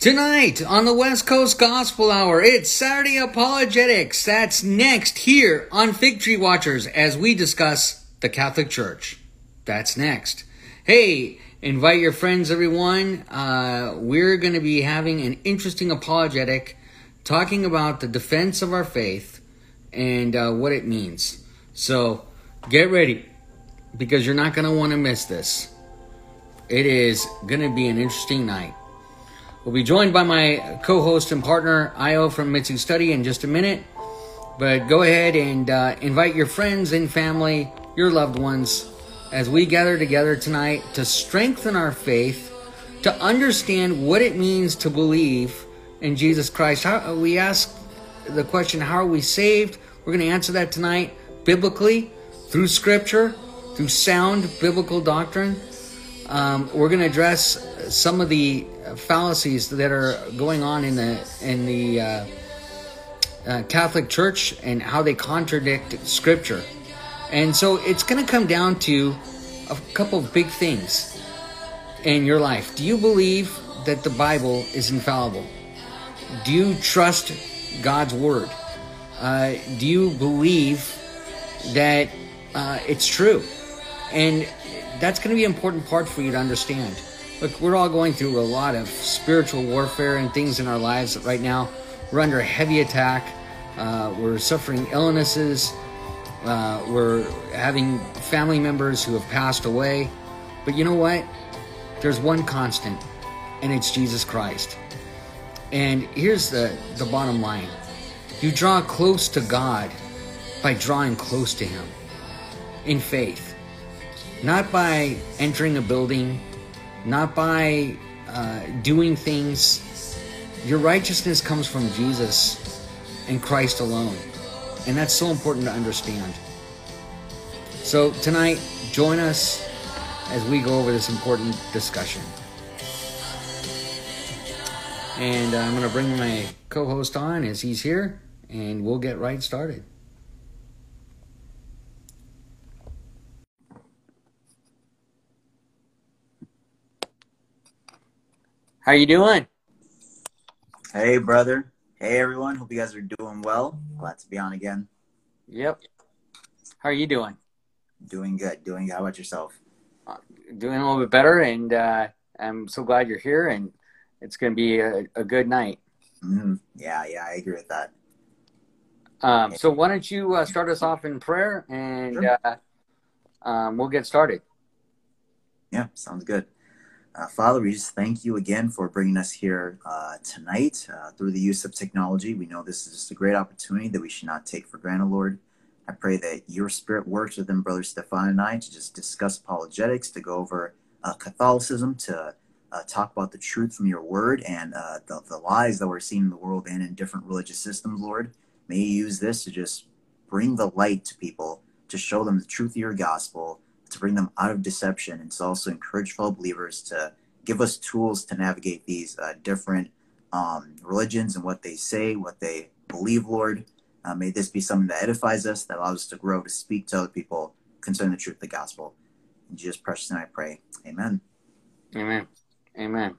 Tonight on the West Coast Gospel Hour, it's Saturday Apologetics. That's next here on Fig Tree Watchers as we discuss the Catholic Church. That's next. Hey, invite your friends, everyone. Uh, we're going to be having an interesting apologetic talking about the defense of our faith and uh, what it means. So get ready because you're not going to want to miss this. It is going to be an interesting night. We'll be joined by my co host and partner, Io from Mitsu Study, in just a minute. But go ahead and uh, invite your friends and family, your loved ones, as we gather together tonight to strengthen our faith, to understand what it means to believe in Jesus Christ. How, we ask the question, How are we saved? We're going to answer that tonight biblically, through Scripture, through sound biblical doctrine. Um, we're going to address some of the fallacies that are going on in the in the uh, uh, Catholic Church and how they contradict Scripture, and so it's going to come down to a couple of big things in your life. Do you believe that the Bible is infallible? Do you trust God's word? Uh, do you believe that uh, it's true? And that's going to be an important part for you to understand. Look, we're all going through a lot of spiritual warfare and things in our lives right now. We're under heavy attack. Uh, we're suffering illnesses. Uh, we're having family members who have passed away. But you know what? There's one constant, and it's Jesus Christ. And here's the, the bottom line you draw close to God by drawing close to Him in faith, not by entering a building not by uh, doing things. Your righteousness comes from Jesus and Christ alone. And that's so important to understand. So tonight, join us as we go over this important discussion. And I'm going to bring my co host on as he's here, and we'll get right started. How you doing? Hey, brother. Hey, everyone. Hope you guys are doing well. Glad to be on again. Yep. How are you doing? Doing good. Doing good. How about yourself? Uh, doing a little bit better, and uh, I'm so glad you're here, and it's going to be a, a, good night. Mm-hmm. Yeah, yeah, I agree with that. Um, so why don't you uh, start us off in prayer, and sure. Uh, um, we'll get started. Yeah, sounds good. Uh, Father, we just thank you again for bringing us here uh, tonight uh, through the use of technology. We know this is just a great opportunity that we should not take for granted, Lord. I pray that your spirit works within Brother Stefan and I to just discuss apologetics, to go over uh, Catholicism, to uh, talk about the truth from your word and uh, the, the lies that we're seeing in the world and in different religious systems, Lord. May you use this to just bring the light to people, to show them the truth of your gospel to bring them out of deception and to also encourage fellow believers to give us tools to navigate these uh, different um, religions and what they say, what they believe, Lord. Uh, may this be something that edifies us, that allows us to grow, to speak to other people concerning the truth of the gospel. In Jesus' precious name I pray. Amen. Amen. Amen.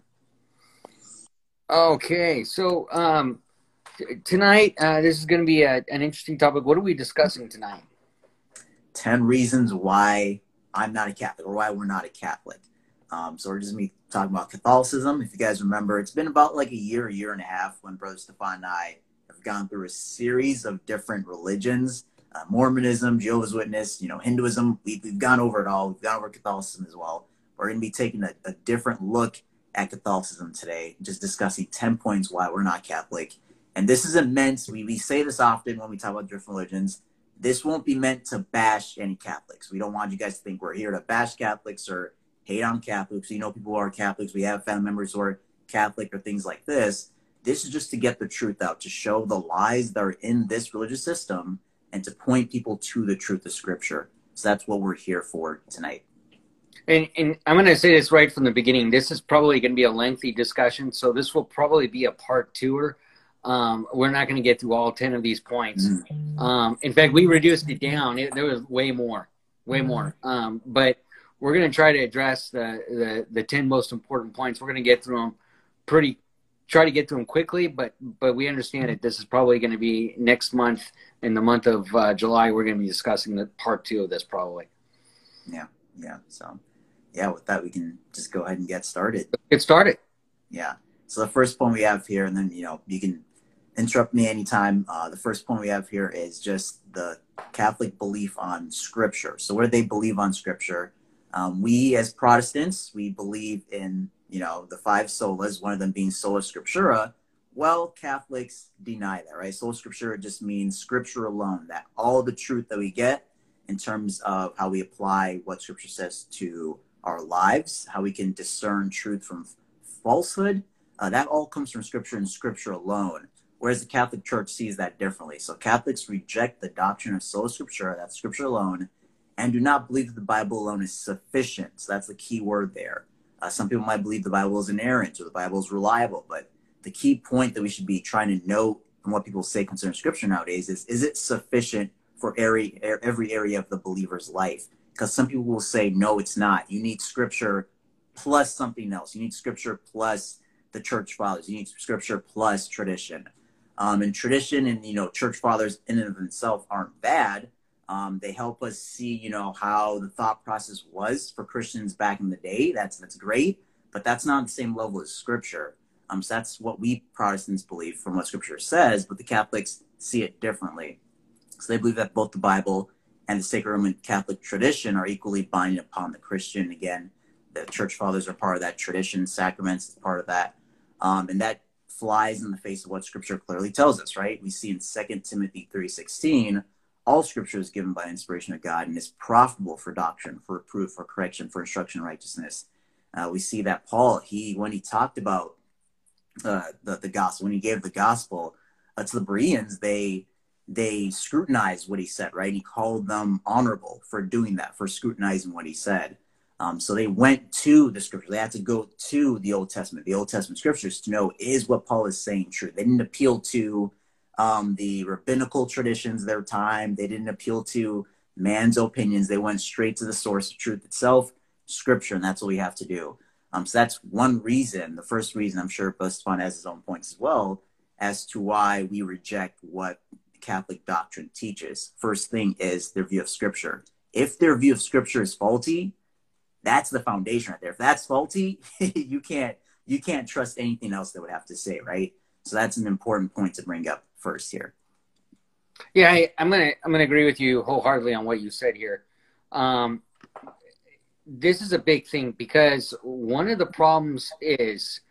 Okay, so um, t- tonight, uh, this is going to be a, an interesting topic. What are we discussing tonight? 10 reasons why I'm not a Catholic or why we're not a Catholic. Um, so we're just me talking about Catholicism. If you guys remember, it's been about like a year, a year and a half when Brother Stefan and I have gone through a series of different religions, uh, Mormonism, Jehovah's Witness, you know, Hinduism. We, we've gone over it all. We've gone over Catholicism as well. We're going to be taking a, a different look at Catholicism today, just discussing 10 points why we're not Catholic. And this is immense. we, we say this often when we talk about different religions this won't be meant to bash any Catholics. We don't want you guys to think we're here to bash Catholics or hate on Catholics. You know, people who are Catholics. We have family members who are Catholic or things like this. This is just to get the truth out, to show the lies that are in this religious system, and to point people to the truth of Scripture. So that's what we're here for tonight. And, and I'm going to say this right from the beginning. This is probably going to be a lengthy discussion, so this will probably be a part two um, we're not going to get through all 10 of these points. Mm-hmm. Um, in fact, we reduced it down. It, there was way more, way mm-hmm. more. Um, but we're going to try to address the, the, the 10 most important points. We're going to get through them pretty try to get to them quickly, but but we understand that this is probably going to be next month in the month of uh, July. We're going to be discussing the part two of this probably. Yeah, yeah. So, yeah, with that, we can just go ahead and get started. Get started. Yeah. So the first point we have here, and then you know you can interrupt me anytime. Uh, the first point we have here is just the Catholic belief on Scripture. So what do they believe on Scripture? Um, we as Protestants, we believe in you know the five solas, one of them being sola scriptura. Well, Catholics deny that, right? Sola scriptura just means Scripture alone. That all the truth that we get in terms of how we apply what Scripture says to our lives, how we can discern truth from falsehood. Uh, that all comes from Scripture and Scripture alone whereas the Catholic Church sees that differently. So Catholics reject the doctrine of sola scriptura, that's scripture alone, and do not believe that the Bible alone is sufficient. So that's the key word there. Uh, some people might believe the Bible is inerrant or the Bible is reliable, but the key point that we should be trying to note from what people say concerning scripture nowadays is is it sufficient for every every area of the believer's life? Because some people will say no, it's not. You need scripture plus something else. You need scripture plus the church fathers. You need scripture plus tradition. Um, and tradition and you know church fathers in and of themselves aren't bad. Um, they help us see you know how the thought process was for Christians back in the day. That's that's great, but that's not the same level as Scripture. Um, so that's what we Protestants believe from what Scripture says, but the Catholics see it differently. So they believe that both the Bible and the sacred Roman Catholic tradition are equally binding upon the Christian. Again, the church fathers are part of that tradition, sacraments is part of that, um, and that flies in the face of what scripture clearly tells us, right? We see in 2 Timothy 3.16, all scripture is given by inspiration of God and is profitable for doctrine, for reproof, for correction, for instruction in righteousness. Uh, we see that Paul, he when he talked about uh, the, the gospel, when he gave the gospel uh, to the Bereans, they they scrutinized what he said, right? He called them honorable for doing that, for scrutinizing what he said. Um, so they went to the scripture. They had to go to the Old Testament, the Old Testament scriptures to know is what Paul is saying true. They didn't appeal to um, the rabbinical traditions of their time. They didn't appeal to man's opinions. They went straight to the source of truth itself, scripture, and that's what we have to do. Um, so that's one reason, the first reason I'm sure Postfon has his own points as well, as to why we reject what Catholic doctrine teaches. First thing is their view of scripture. If their view of scripture is faulty, that's the foundation right there. If that's faulty, you can't you can't trust anything else that would have to say, right? So that's an important point to bring up first here. Yeah, I, am gonna I'm gonna agree with you wholeheartedly on what you said here. Um, this is a big thing because one of the problems is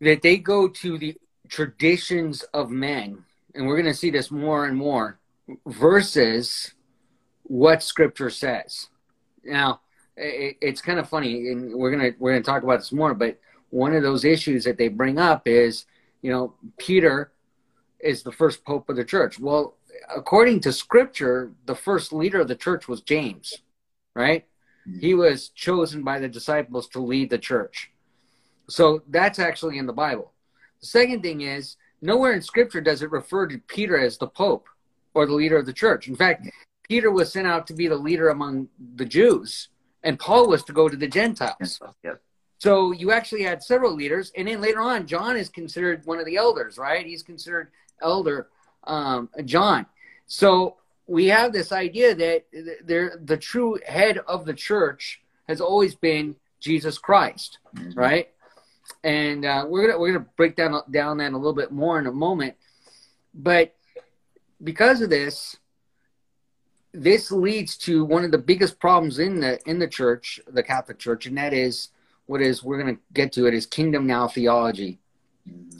that they go to the traditions of men, and we're to see this more and more, versus what Scripture says. Now, it, it's kind of funny, and we're gonna we're gonna talk about this more. But one of those issues that they bring up is, you know, Peter is the first pope of the church. Well, according to Scripture, the first leader of the church was James, right? Mm-hmm. He was chosen by the disciples to lead the church. So that's actually in the Bible. The second thing is, nowhere in Scripture does it refer to Peter as the pope or the leader of the church. In fact, Peter was sent out to be the leader among the Jews and Paul was to go to the Gentiles. Yep. So you actually had several leaders, and then later on, John is considered one of the elders, right? He's considered elder um, John. So we have this idea that the, the true head of the church has always been Jesus Christ, mm-hmm. right? And uh, we're gonna we're gonna break down down that a little bit more in a moment, but because of this, this leads to one of the biggest problems in the in the church, the Catholic Church, and that is what is we're going to get to it is kingdom now theology,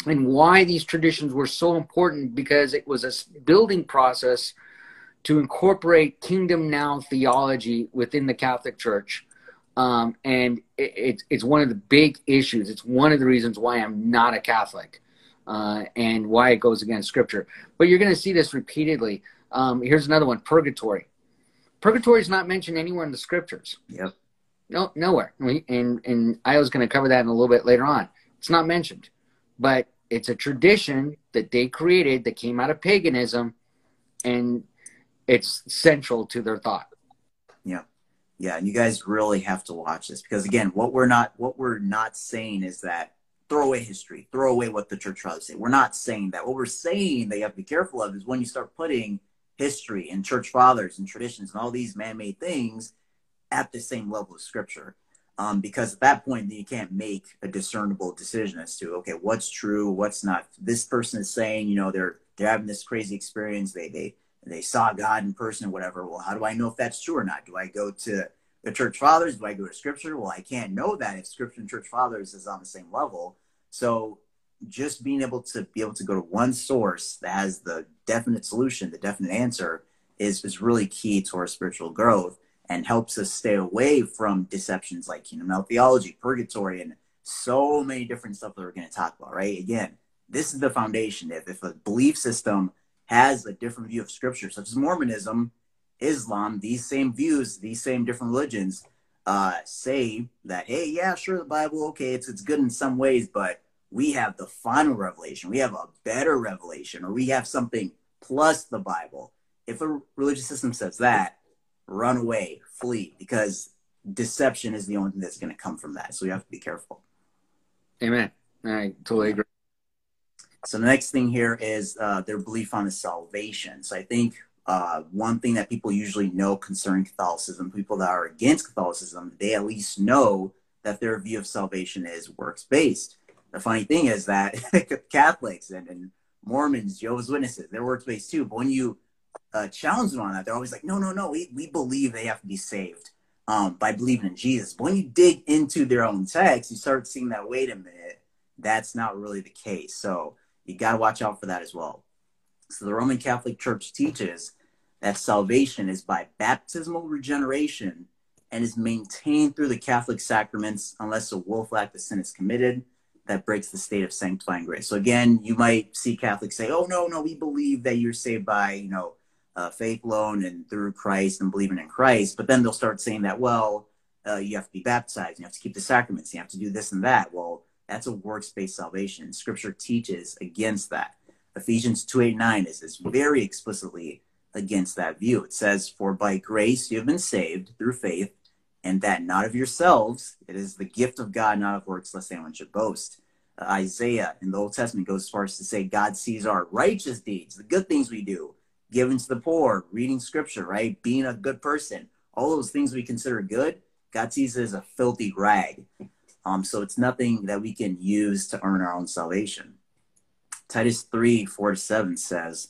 and why these traditions were so important because it was a building process to incorporate kingdom now theology within the Catholic Church. Um, and it, it's it's one of the big issues. It's one of the reasons why I'm not a Catholic, uh, and why it goes against Scripture. But you're going to see this repeatedly. Um, here's another one: purgatory. Purgatory is not mentioned anywhere in the scriptures. Yep. No, nowhere. And and I was going to cover that in a little bit later on. It's not mentioned, but it's a tradition that they created that came out of paganism, and it's central to their thought. Yeah, yeah, and you guys really have to watch this because again, what we're not what we're not saying is that throw away history, throw away what the church fathers say. We're not saying that. What we're saying that you have to be careful of is when you start putting history and church fathers and traditions and all these man-made things at the same level of scripture. Um, because at that point, you can't make a discernible decision as to okay, what's true, what's not. This person is saying, you know, they're they're having this crazy experience. They they they saw God in person, or whatever. Well, how do I know if that's true or not? Do I go to the church fathers? Do I go to scripture? Well, I can't know that if scripture and church fathers is on the same level. So just being able to be able to go to one source that has the definite solution, the definite answer is, is really key to our spiritual growth and helps us stay away from deceptions like kingdom health theology, purgatory, and so many different stuff that we're going to talk about, right? Again, this is the foundation. If, if a belief system has a different view of scripture, such as Mormonism, Islam, these same views, these same different religions uh, say that, hey, yeah, sure, the Bible, okay, it's, it's good in some ways, but we have the final revelation. We have a better revelation, or we have something plus the Bible. If a religious system says that, run away, flee, because deception is the only thing that's going to come from that. So you have to be careful. Amen. I totally agree. So the next thing here is uh, their belief on the salvation. So I think uh, one thing that people usually know concerning Catholicism, people that are against Catholicism, they at least know that their view of salvation is works based. The funny thing is that Catholics and, and Mormons, Jehovah's Witnesses, they're works based too. But when you uh, challenge them on that, they're always like, no, no, no, we, we believe they have to be saved um, by believing in Jesus. But when you dig into their own text, you start seeing that, wait a minute, that's not really the case. So you got to watch out for that as well. So the Roman Catholic Church teaches that salvation is by baptismal regeneration and is maintained through the Catholic sacraments unless a willful act of sin is committed that breaks the state of sanctifying grace. So again, you might see Catholics say, "Oh no, no, we believe that you're saved by you know uh, faith alone and through Christ and believing in Christ," but then they'll start saying that, well, uh, you have to be baptized, you have to keep the sacraments, you have to do this and that. Well, that's a works-based salvation. Scripture teaches against that. Ephesians 2 8 9 is, is very explicitly against that view. It says, For by grace you have been saved through faith, and that not of yourselves. It is the gift of God, not of works, lest anyone should boast. Uh, Isaiah in the Old Testament goes as far as to say God sees our righteous deeds, the good things we do, giving to the poor, reading scripture, right? Being a good person, all those things we consider good, God sees as a filthy rag. Um, so it's nothing that we can use to earn our own salvation. Titus 3 4 to 7 says,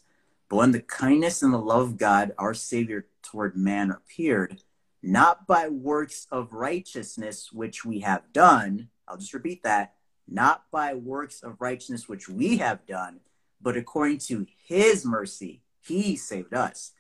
But when the kindness and the love of God, our Savior toward man, appeared, not by works of righteousness which we have done, I'll just repeat that, not by works of righteousness which we have done, but according to his mercy, he saved us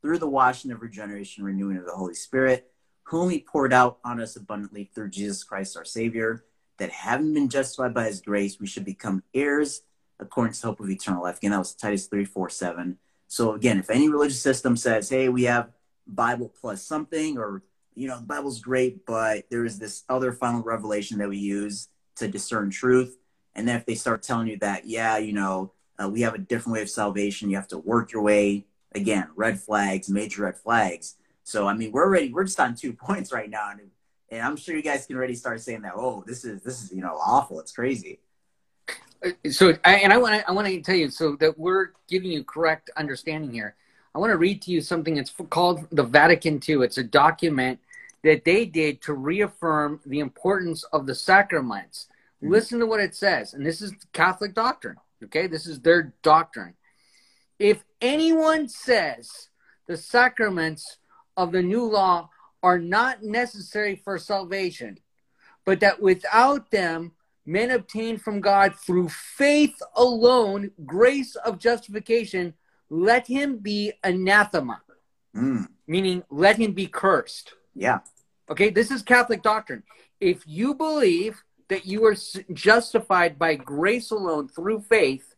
through the washing of regeneration, renewing of the Holy Spirit whom he poured out on us abundantly through Jesus Christ our Savior, that having been justified by his grace, we should become heirs according to the hope of eternal life. Again, that was Titus 3, 4, 7. So again, if any religious system says, hey, we have Bible plus something, or you know, the Bible's great, but there is this other final revelation that we use to discern truth. And then if they start telling you that, yeah, you know, uh, we have a different way of salvation, you have to work your way, again, red flags, major red flags so I mean, we're already we're just on two points right now, and, and I'm sure you guys can already start saying that. Oh, this is this is you know awful. It's crazy. Uh, so and I want to I want to tell you so that we're giving you correct understanding here. I want to read to you something that's called the Vatican II. It's a document that they did to reaffirm the importance of the sacraments. Mm-hmm. Listen to what it says, and this is Catholic doctrine. Okay, this is their doctrine. If anyone says the sacraments of the new law are not necessary for salvation, but that without them men obtain from God through faith alone grace of justification, let him be anathema. Mm. Meaning, let him be cursed. Yeah. Okay, this is Catholic doctrine. If you believe that you are justified by grace alone through faith,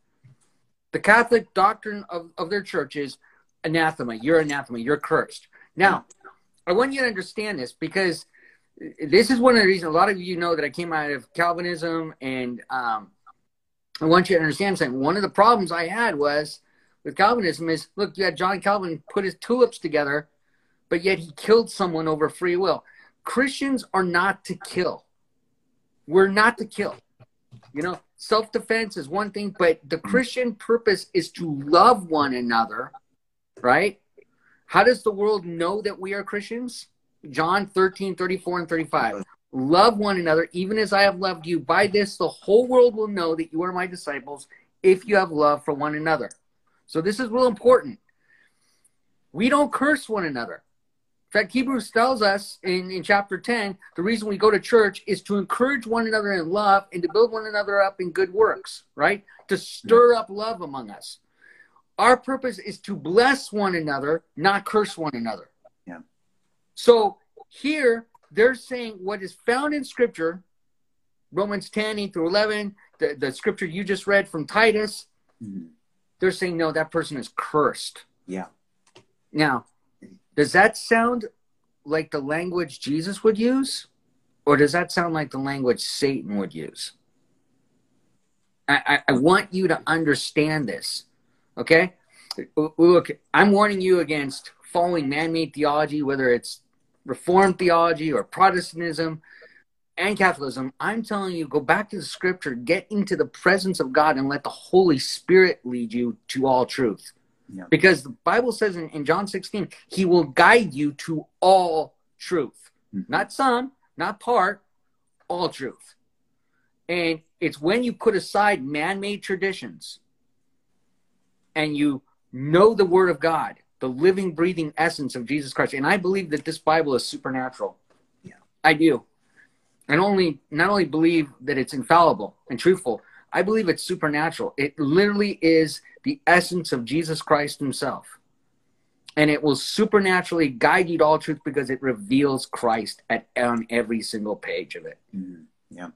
the Catholic doctrine of, of their church is anathema. You're anathema. You're cursed. Now, I want you to understand this because this is one of the reasons a lot of you know that I came out of Calvinism, and um, I want you to understand something. One of the problems I had was with Calvinism is look, you had John Calvin put his tulips together, but yet he killed someone over free will. Christians are not to kill. We're not to kill. You know, self defense is one thing, but the Christian purpose is to love one another, right? How does the world know that we are Christians? John 13, 34, and 35. Love one another, even as I have loved you. By this, the whole world will know that you are my disciples if you have love for one another. So, this is real important. We don't curse one another. In fact, Hebrews tells us in, in chapter 10 the reason we go to church is to encourage one another in love and to build one another up in good works, right? To stir up love among us. Our purpose is to bless one another, not curse one another. Yeah. So here they're saying what is found in Scripture, Romans 10, 8 through 11, the, the scripture you just read from Titus, Mhm. They're saying, no, that person is cursed. Yeah. Now, does that sound like the language Jesus would use? Or does that sound like the language Satan would use? I, I, I want you to understand this. Okay? Look, I'm warning you against following man made theology, whether it's Reformed theology or Protestantism and Catholicism. I'm telling you, go back to the scripture, get into the presence of God, and let the Holy Spirit lead you to all truth. Yeah. Because the Bible says in, in John 16, He will guide you to all truth. Mhm. Not some, not part, all truth. And it's when you put aside man made traditions and you know the Word of God, the living, breathing essence of Jesus Christ. And I believe that this Bible is supernatural. Yeah. I do. And only not only believe that it's infallible and truthful, I believe it's supernatural. It literally is the essence of Jesus Christ Himself. And it will supernaturally guide you to all truth because it reveals Christ at on every single page of it. Mhm. Yeah.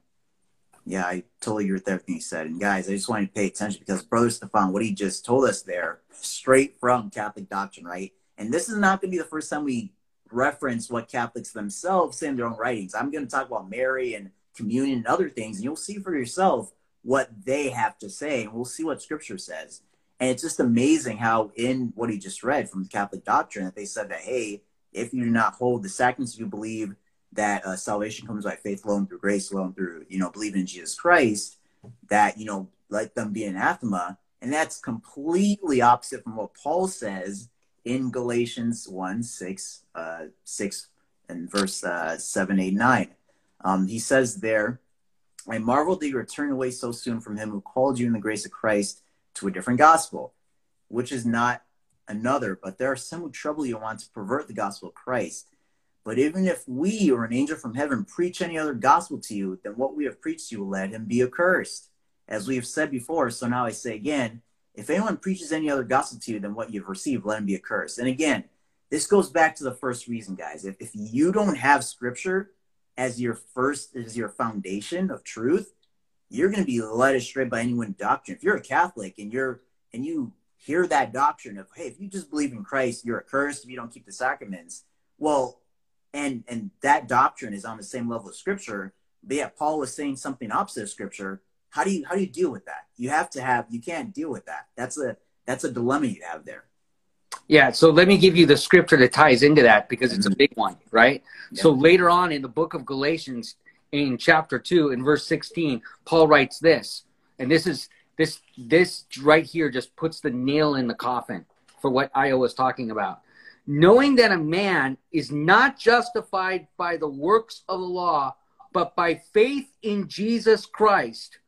Yeah, I totally agree with everything he said. And guys, I just wanted to pay attention because Brother Stefan, what he just told us there, straight from Catholic doctrine, right? And this is not going to be the first time we reference what Catholics themselves say in their own writings. I'm going to talk about Mary and communion and other things, and you'll see for yourself what they have to say, and we'll see what Scripture says. And it's just amazing how, in what he just read from the Catholic doctrine, that they said that, hey, if you do not hold the sacraments, you believe that uh, salvation comes by faith alone, through grace alone, through you know believing in Jesus Christ. That you know, let them be anathema, and that's completely opposite from what Paul says in Galatians one six uh, six and verse uh, seven eight nine. Um, he says there, "I marvel that you are turning away so soon from him who called you in the grace of Christ to a different gospel, which is not another, but there are some who trouble you want to pervert the gospel of Christ." But even if we or an angel from heaven preach any other gospel to you than what we have preached to you, let him be accursed. As we have said before, so now I say again, if anyone preaches any other gospel to you than what you've received, let him be accursed. And again, this goes back to the first reason, guys. If, if you don't have scripture as your first, as your foundation of truth, you're going to be led astray by anyone's doctrine. If you're a Catholic and you're, and you hear that doctrine of, hey, if you just believe in Christ, you're accursed if you don't keep the sacraments. Well, and and that doctrine is on the same level of scripture but yet paul was saying something opposite of scripture how do you how do you deal with that you have to have you can't deal with that that's a that's a dilemma you have there Yeah, so let me give you the scripture that ties into that because it's a mm-hmm. big one, right? Yeah. So later on in the book of Galatians, in chapter 2, in verse 16, Paul writes this. And this is this this right here just puts the nail in the coffin for what Io was talking about. Knowing that a man is not justified by the works of the law, but by faith in Jesus Christ.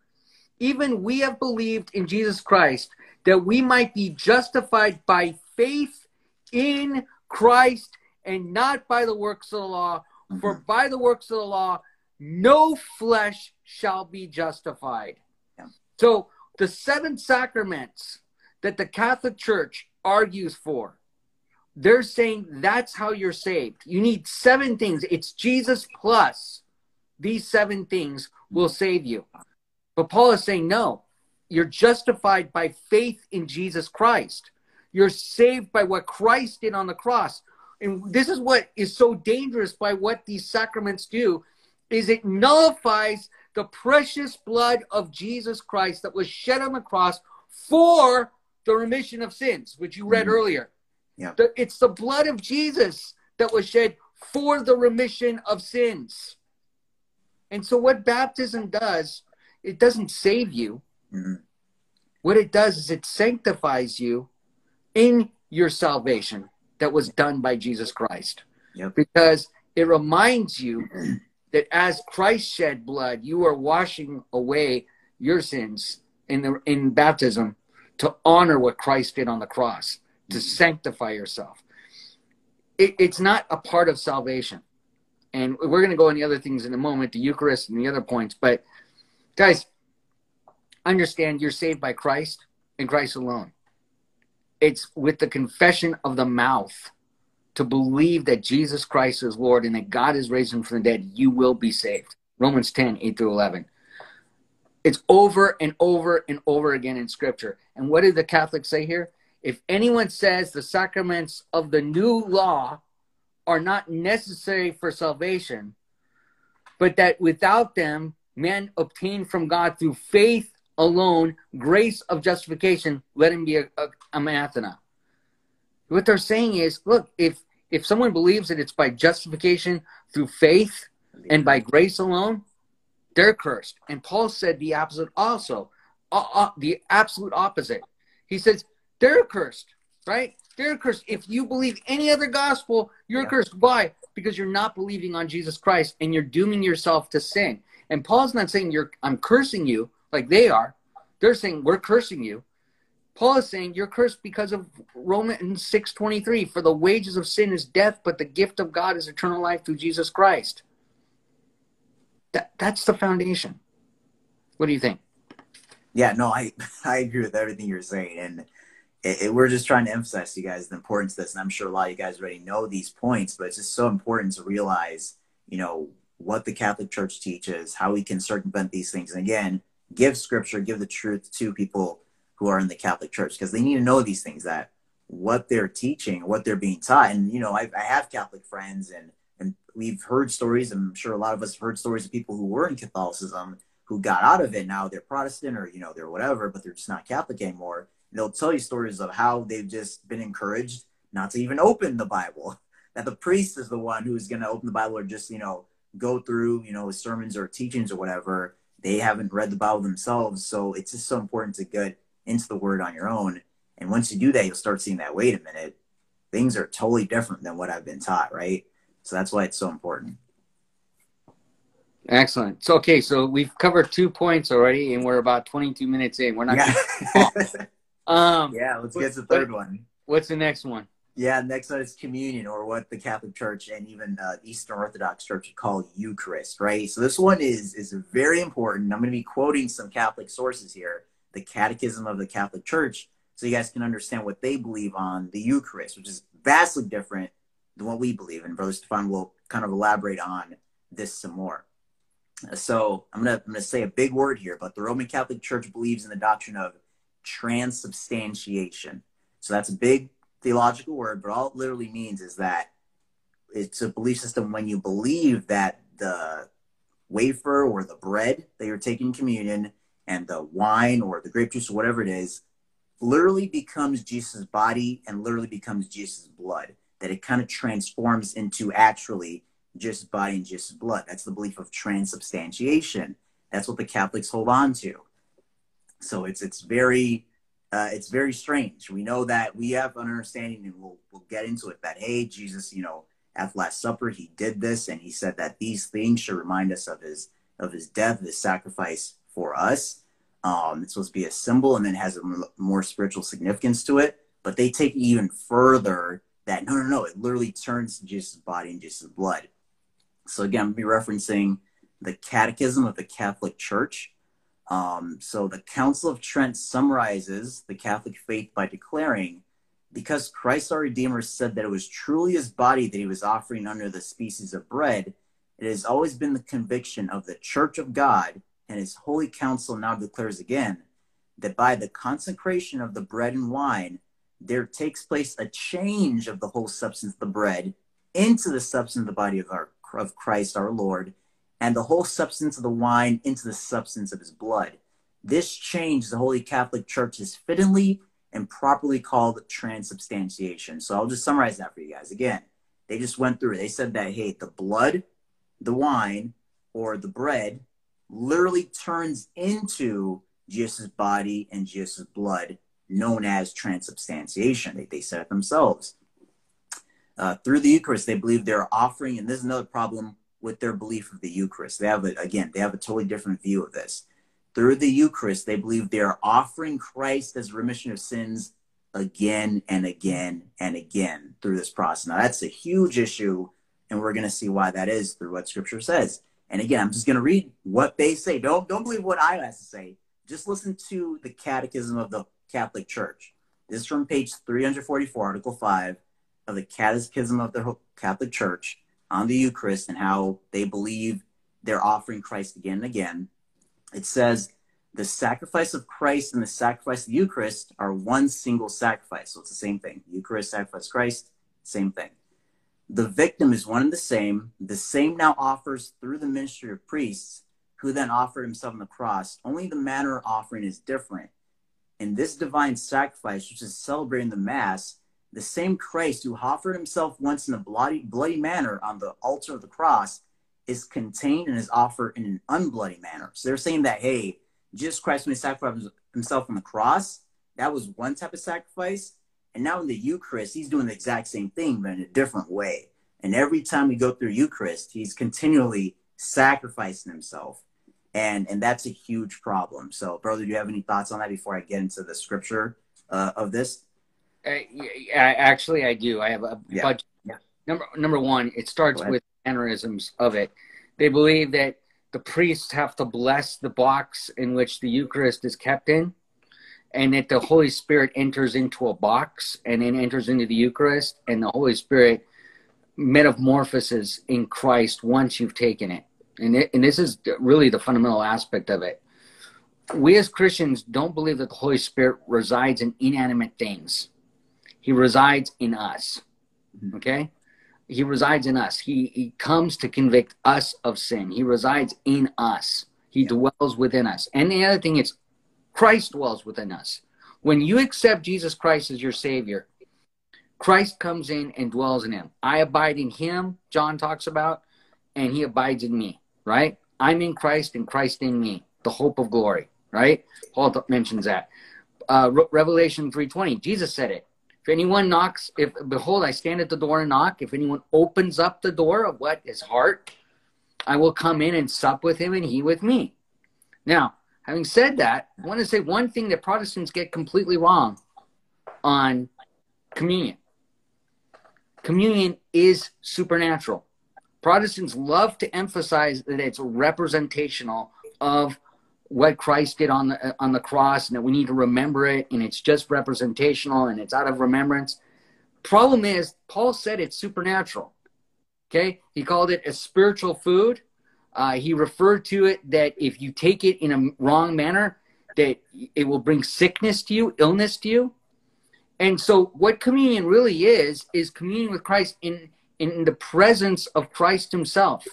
Even we have believed in Jesus Christ that we might be justified by faith in Christ and not by the works of the law. Mm-hmm. For by the works of the law, no flesh shall be justified. Yeah. So the seven sacraments that the Catholic Church argues for, they're saying that's how you're saved. You need seven things. It's Jesus plus these seven things will mm-hmm. save you. But Paul is saying, no, you're justified by faith in Jesus Christ. You're saved by what Christ did on the cross. And this is what is so dangerous by what these sacraments do is it nullifies the precious blood of Jesus Christ that was shed on the cross for the remission of sins, which you read Mhm. earlier. Yeah. The- it's the blood of Jesus that was shed for the remission of sins. And so, what baptism does it doesn't save you. Mm-hmm. What it does is it sanctifies you in your salvation that was done by Jesus Christ. Yep. Because it reminds you that as Christ shed blood, you are washing away your sins in the in baptism to honor what Christ did on the cross, to mm-hmm. sanctify yourself. It, it's not a part of salvation. And we're going to go on the other things in a moment, the Eucharist and the other points. But guys, understand you're saved by Christ and Christ alone. It's with the confession of the mouth to believe that Jesus Christ is Lord and that God is raised him from the dead, you will be saved. Romans 10, 8 through 11. It's over and over and over again in Scripture. And what did the Catholics say here? If anyone says the sacraments of the new law are not necessary for salvation, but that without them men obtain from God through faith alone grace of justification, let him be a, a, a anathema. What they're saying is, look, if if someone believes that it's by justification through faith and by grace alone, they're cursed. And Paul said the opposite also, uh, uh, the absolute opposite. He says they're cursed, right? They're cursed. If you believe any other gospel, you're yeah. cursed. Why? Because you're not believing on Jesus Christ and you're dooming yourself to sin. And Paul's not saying you're I'm cursing you like they are. They're saying we're cursing you. Paul is saying you're cursed because of Romans 6:23 for the wages of sin is death but the gift of God is eternal life through Jesus Christ. That that's the foundation. What do you think? Yeah, no, I I agree with everything you're saying and it, it, we're just trying to emphasize to you guys the importance of this and I'm sure a lot of you guys already know these points but it's just so important to realize, you know, what the Catholic Church teaches, how we can circumvent these things and again, give scripture, give the truth to people who are in the Catholic Church because they need to know these things that what they're teaching, what they're being taught. And you know, I, I have Catholic friends, and and we've heard stories. I'm sure a lot of us have heard stories of people who were in Catholicism who got out of it. Now they're Protestant or you know they're whatever, but they're just not Catholic anymore. And they'll tell you stories of how they've just been encouraged not to even open the Bible. That the priest is the one who's going to open the Bible or just you know go through you know sermons or teachings or whatever. They haven't read the Bible themselves, so it's just so important to get into the word on your own. And once you do that, you'll start seeing that, wait a minute, things are totally different than what I've been taught, right? So that's why it's so important. Excellent. So, okay, so we've covered two points already, and we're about 22 minutes in. We're not. Yeah, um, yeah let's get to the third one. What's the next one? Yeah, next one is communion, or what the Catholic Church and even uh, Eastern Orthodox Church call Eucharist, right? So this one is is very important. I'm going to be quoting some Catholic sources here the Catechism of the Catholic Church so you guys can understand what they believe on the Eucharist, which is vastly different than what we believe. And Brother Stefan will kind of elaborate on this some more. So I'm gonna I'm gonna say a big word here, but the Roman Catholic Church believes in the doctrine of transubstantiation. So that's a big theological word, but all it literally means is that it's a belief system when you believe that the wafer or the bread that you're taking communion and the wine or the grape juice or whatever it is literally becomes Jesus' body and literally becomes Jesus' blood. That it kind of transforms into actually Jesus' body and Jesus' blood. That's the belief of transubstantiation. That's what the Catholics hold on to. So it's it's very uh, it's very strange. We know that we have an understanding, and we'll we'll get into it. That hey, Jesus, you know, at Last Supper, he did this, and he said that these things should remind us of his of his death, his sacrifice for us. Um, it's supposed to be a symbol and then has a more spiritual significance to it. But they take it even further that no, no, no, it literally turns Jesus' body and Jesus' blood. So again, I'm be referencing the Catechism of the Catholic Church. Um, so the Council of Trent summarizes the Catholic faith by declaring, because Christ our Redeemer said that it was truly his body that he was offering under the species of bread, it has always been the conviction of the Church of God and his holy council now declares again that by the consecration of the bread and wine, there takes place a change of the whole substance of the bread into the substance of the body of, our, of Christ our Lord, and the whole substance of the wine into the substance of his blood. This change the Holy Catholic Church has fittingly and properly called transubstantiation. So I'll just summarize that for you guys. Again, they just went through. They said that, hey, the blood, the wine, or the bread literally turns into Jesus' body and Jesus' blood, known as transubstantiation. They, they said it themselves. Uh, through the Eucharist, they believe they're offering, and this is another problem with their belief of the Eucharist. They have a, again, they have a totally different view of this. Through the Eucharist, they believe they are offering Christ as remission of sins again and again and again through this process. Now, that's a huge issue, and we're going to see why that is through what Scripture says. And again, I'm just going to read what they say. Don't don't believe what I have to say. Just listen to the Catechism of the Catholic Church. This is from page 344, Article 5 of the Catechism of the Catholic Church on the Eucharist and how they believe they're offering Christ again and again. It says, the sacrifice of Christ and the sacrifice of the Eucharist are one single sacrifice. So it's the same thing. Eucharist, sacrifice Christ, same thing. The victim is one and the same. The same now offers through the ministry of priests, who then offered himself on the cross. Only the manner of offering is different. In this divine sacrifice, which is celebrating the Mass, the same Christ who offered himself once in a bloody, bloody manner on the altar of the cross is contained and is offered in an unbloody manner. So they're saying that, hey, Jesus Christ, when he sacrificed himself on the cross, that was one type of sacrifice. And now in the Eucharist, he's doing the exact same thing, but in a different way. And every time we go through Eucharist, he's continually sacrificing himself. And, and that's a huge problem. So, brother, do you have any thoughts on that before I get into the scripture uh, of this? Uh, actually, I do. I have a yeah. bunch. Yeah. Number number one, it starts with mannerisms of it. They believe that the priests have to bless the box in which the Eucharist is kept in, and that the Holy Spirit enters into a box and then enters into the Eucharist, and the Holy Spirit metamorphoses in Christ once you've taken it. And, it, and this is really the fundamental aspect of it. We as Christians don't believe that the Holy Spirit resides in inanimate things. He resides in us. Mm-hmm. Okay? He resides in us. He, he comes to convict us of sin. He resides in us. He yeah. dwells within us. And the other thing is, Christ dwells within us. When you accept Jesus Christ as your Savior, Christ comes in and dwells in him. I abide in him, John talks about, and he abides in me, right? I'm in Christ and Christ in me, the hope of glory, right? Paul mentions that. Uh, Re- Revelation 3.20, Jesus said it. If anyone knocks, if behold, I stand at the door and knock. If anyone opens up the door of what his heart, I will come in and sup with him and he with me. Now, having said that, I want to say one thing that Protestants get completely wrong on communion. Communion is supernatural. Protestants love to emphasize that it's representational of what Christ did on the on the cross, and that we need to remember it, and it's just representational, and it's out of remembrance. Problem is, Paul said it's supernatural. Okay, he called it a spiritual food. Uh, he referred to it that if you take it in a wrong manner, that it will bring sickness to you, illness to you. And so, what communion really is is communion with Christ in in the presence of Christ Himself.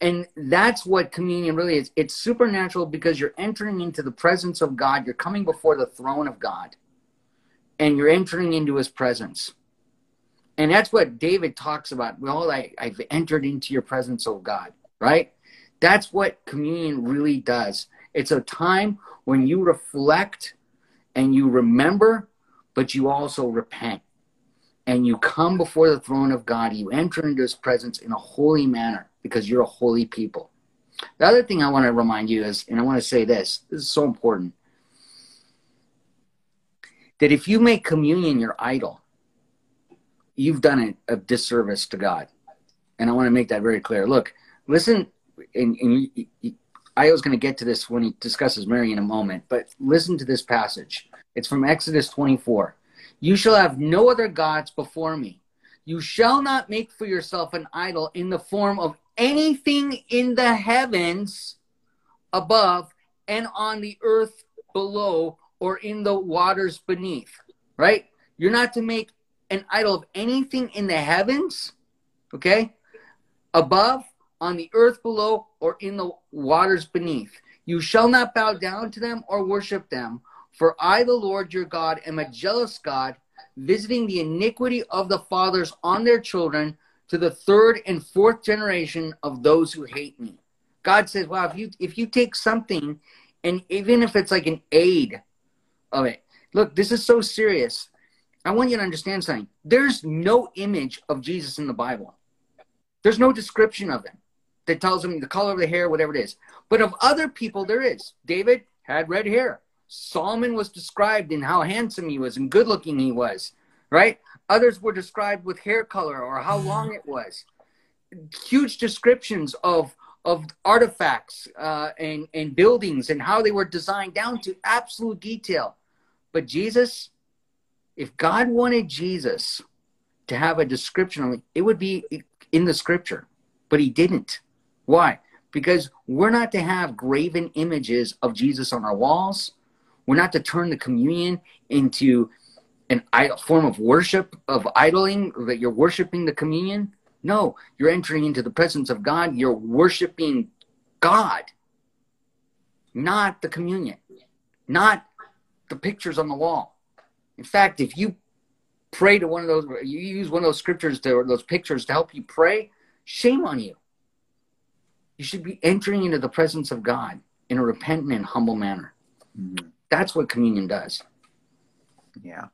And that's what communion really is. It's supernatural because you're entering into the presence of God. You're coming before the throne of God. And you're entering into his presence. And that's what David talks about. Well, I, I've entered into your presence, oh God, right? That's what communion really does. It's a time when you reflect and you remember, but you also repent. And you come before the throne of God. You enter into his presence in a holy manner because you're a holy people. The other thing I want to remind you is, and I want to say this, this is so important, that if you make communion your idol, you've done a, a disservice to God. And I want to make that very clear. Look, listen, and, and you, you, I was going to get to this when he discusses Mary in a moment, but listen to this passage. It's from Exodus 24. You shall have no other gods before me. You shall not make for yourself an idol in the form of anything in the heavens above and on the earth below or in the waters beneath, right? You're not to make an idol of anything in the heavens, okay? Above, on the earth below, or in the waters beneath. You shall not bow down to them or worship them, for I, the Lord your God, am a jealous God, visiting the iniquity of the fathers on their children to the third and fourth generation of those who hate me. God says, "Wow, if you if you take something, and even if it's like an aid of it, look, this is so serious. I want you to understand something. There's no image of Jesus in the Bible. There's no description of him that tells him the color of the hair, whatever it is. But of other people, there is. David had red hair. Solomon was described in how handsome he was and good looking he was, right? Others were described with hair color or how long it was. Huge descriptions of of artifacts uh, and and buildings and how they were designed down to absolute detail. But Jesus, if God wanted Jesus to have a description it would be in the scripture, but he didn't. Why? Because we're not to have graven images of Jesus on our walls. We're not to turn the communion into an idol form of worship, of idling, that you're worshiping the communion. No, you're entering into the presence of God. You're worshiping God, not the communion, not the pictures on the wall. In fact, if you pray to one of those, you use one of those scriptures to, or those pictures to help you pray, shame on you. You should be entering into the presence of God in a repentant and humble manner. Mm-hmm. That's what communion does. Yeah.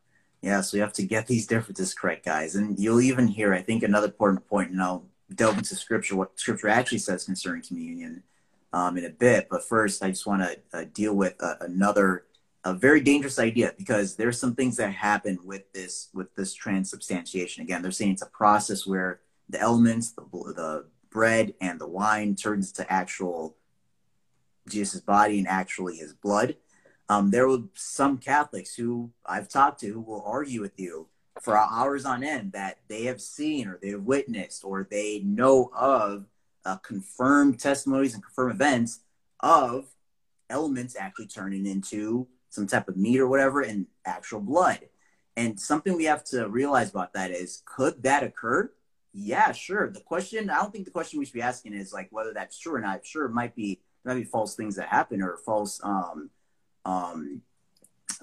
Yeah, so you have to get these differences correct, guys. And you'll even hear, I think, another important point, and I'll delve into scripture, what scripture actually says concerning communion um, in a bit. But first, I just want to uh, deal with uh, another a very dangerous idea because there's some things that happen with this with this transubstantiation. Again, they're saying it's a process where the elements, the the bread and the wine turns to actual Jesus' body and actually his blood. Um, there will some Catholics who I've talked to who will argue with you for hours on end that they have seen or they have witnessed or they know of uh, confirmed testimonies and confirmed events of elements actually turning into some type of meat or whatever and actual blood. And something we have to realize about that is could that occur? Yeah, sure. The question, I don't think the question we should be asking is like whether that's true or not. Sure, it might be, there might be false things that happen or false, um, um,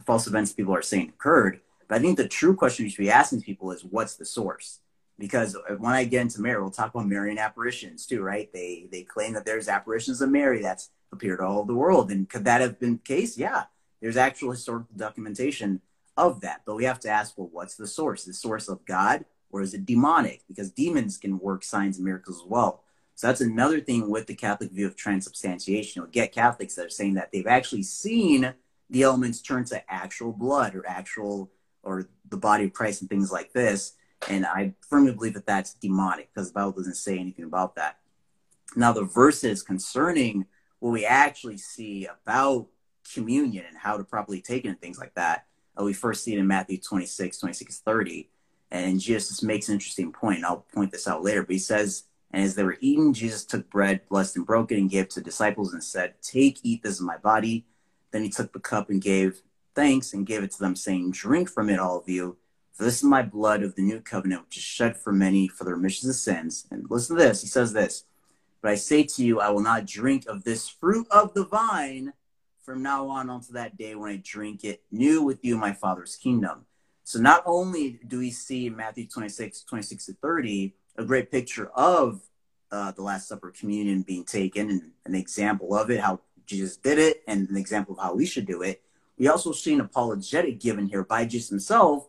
false events people are saying occurred. But I think the true question we should be asking people is what's the source? Because when I get into Mary, we'll talk about Marian apparitions too, right? They they claim that there's apparitions of Mary that's appeared all over the world. And could that have been the case? Yeah there's actual historical documentation of that. But we have to ask, well, what's the source? The source of God or is it demonic? Because demons can work signs and miracles as well. So that's another thing with the Catholic view of transubstantiation. You'll get Catholics that are saying that they've actually seen the elements turn to actual blood or actual or the body of Christ and things like this. And I firmly believe that that's demonic because the Bible doesn't say anything about that. Now, the verses concerning what we actually see about communion and how to properly take it and things like that. Uh, we first see it in Matthew 26, 26, 30. And Jesus makes an interesting point. I'll point this out later, but he says, And as they were eating, Jesus took bread, blessed and broke it, and gave it to disciples and said, Take, eat, this is my body. Then he took the cup and gave thanks and gave it to them, saying, Drink from it, all of you, for this is my blood of the new covenant, which is shed for many for the remission of sins. And listen to this. He says this, But I say to you, I will not drink of this fruit of the vine from now on until that day when I drink it new with you in my Father's kingdom. So not only do we see in Matthew 26, 26 to 30, a great picture of uh, the Last Supper communion being taken and an example of it, how Jesus did it, and an example of how we should do it. We also see an apologetic given here by Jesus himself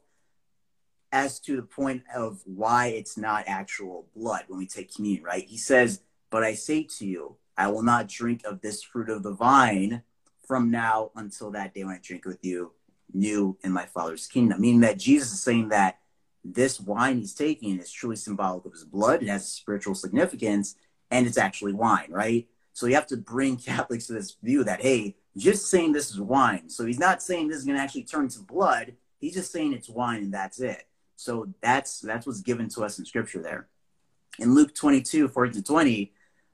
as to the point of why it's not actual blood when we take communion, right? He says, But I say to you, I will not drink of this fruit of the vine from now until that day when I drink with you, new in my Father's kingdom. Meaning that Jesus is saying that this wine he's taking is truly symbolic of his blood. It has spiritual significance, and it's actually wine, right? So you have to bring Catholics to this view that, hey, just saying this is wine. So he's not saying this is going to actually turn to blood. He's just saying it's wine and that's it. So that's that's what's given to us in scripture there. In Luke 22, 14 to 20,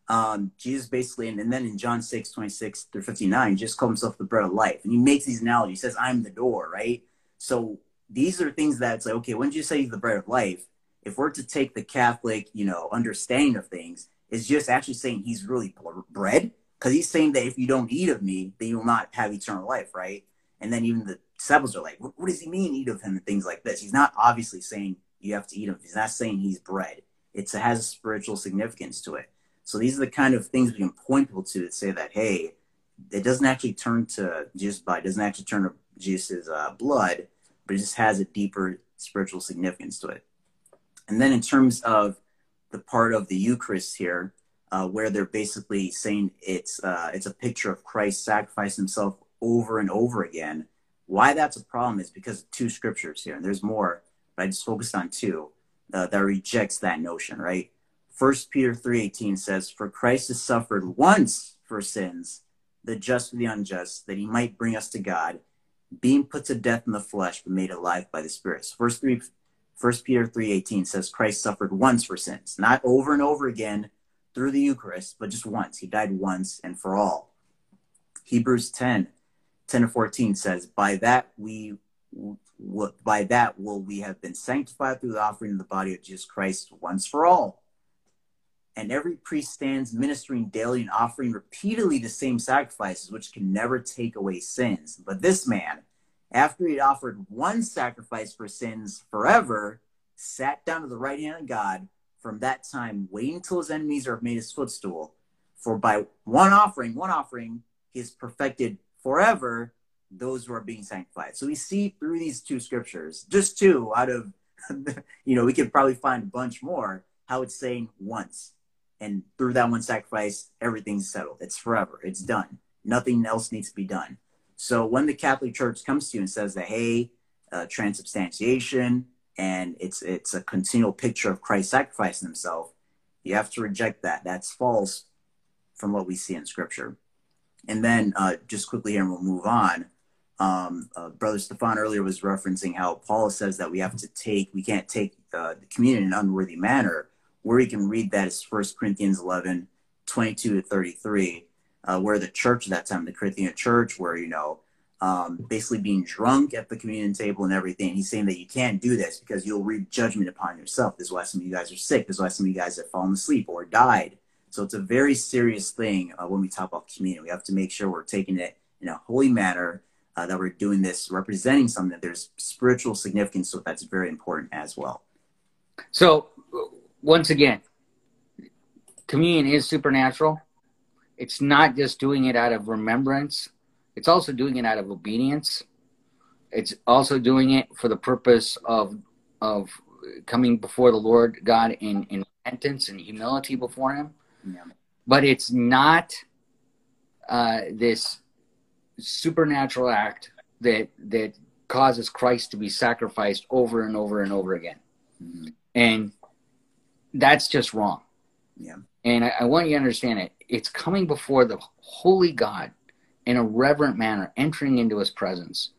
um, Jesus basically, and, and, then in John 6, 26 through 59, just calls himself the bread of life. And he makes these analogies. He says, I'm the door, right? So these are things that it's like, okay, when did you say the bread of life? If we're to take the Catholic, you know, understanding of things, it's just actually saying he's really bread. Because he's saying that if you don't eat of me, then you will not have eternal life, right? And then even the disciples are like, what, what does he mean, eat of him, and things like this. He's not obviously saying you have to eat of him. He's not saying he's bread. It's, it has spiritual significance to it. So these are the kind of things we can point people to to say that, hey, it doesn't actually turn to Jesus' blood, it doesn't actually turn to Jesus' uh, blood, but it just has a deeper spiritual significance to it. And then in terms of the part of the Eucharist here, uh, where they're basically saying it's uh, it's a picture of Christ sacrificing himself over and over again. Why that's a problem is because of two scriptures here, and there's more, but I just focused on two uh, that rejects that notion, right? First Peter 3:18 says, "For Christ has suffered once for sins, the just for the unjust, that he might bring us to God, being put to death in the flesh, but made alive by the Spirit." First Peter 3:18 says Christ suffered once for sins, not over and over again through the Eucharist, but just once. He died once and for all. Hebrews 10, 10 to 14 says, By that we by that will we have been sanctified through the offering of the body of Jesus Christ once for all. And every priest stands ministering daily and offering repeatedly the same sacrifices, which can never take away sins. But this man, after he had offered one sacrifice for sins forever, sat down to the right hand of God from that time, waiting till his enemies are made his footstool. For by one offering, one offering, he is perfected forever those who are being sanctified. So we see through these two scriptures, just two out of, you know, we could probably find a bunch more, how it's saying once. And through that one sacrifice, everything's settled. It's forever. It's done. Nothing else needs to be done. So when the Catholic Church comes to you and says that, hey, uh, transubstantiation, and it's it's a continual picture of Christ sacrificing himself, you have to reject that. That's false from what we see in Scripture. And then uh, just quickly here, and we'll move on. Um, uh, Brother Stefan earlier was referencing how Paul says that we have to take, we can't take uh, the communion in an unworthy manner. Where you can read that is First Corinthians 11, 22 to 33, uh, where the church at that time, the Corinthian church, where, you know, um, basically being drunk at the communion table and everything. He's saying that you can't do this because you'll reap judgment upon yourself. This is why some of you guys are sick. This is why some of you guys have fallen asleep or died. So it's a very serious thing uh, when we talk about communion. We have to make sure we're taking it in a holy manner, uh, that we're doing this representing something that there's spiritual significance. So that's very important as well. So once again, communion is supernatural. It's not just doing it out of remembrance it's also doing it out of obedience. It's also doing it for the purpose of of coming before the Lord God in, in repentance and humility before Him. Yeah. But it's not uh, this supernatural act that that causes Christ to be sacrificed over and over and over again, mm-hmm. and that's just wrong. Yeah. And I, I want you to understand it. It's coming before the holy God in a reverent manner, entering into his presence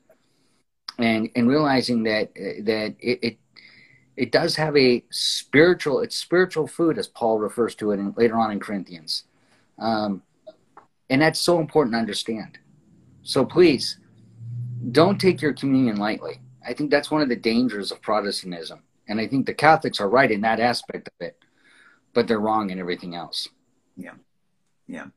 and and realizing that that it, it it, does have a spiritual it's spiritual food as Paul refers to it in, later on in Corinthians. Um, and that's so important to understand. So please don't take your communion lightly. I think that's one of the dangers of Protestantism. And I think the Catholics are right in that aspect of it, but they're wrong in everything else. Yeah. Yeah.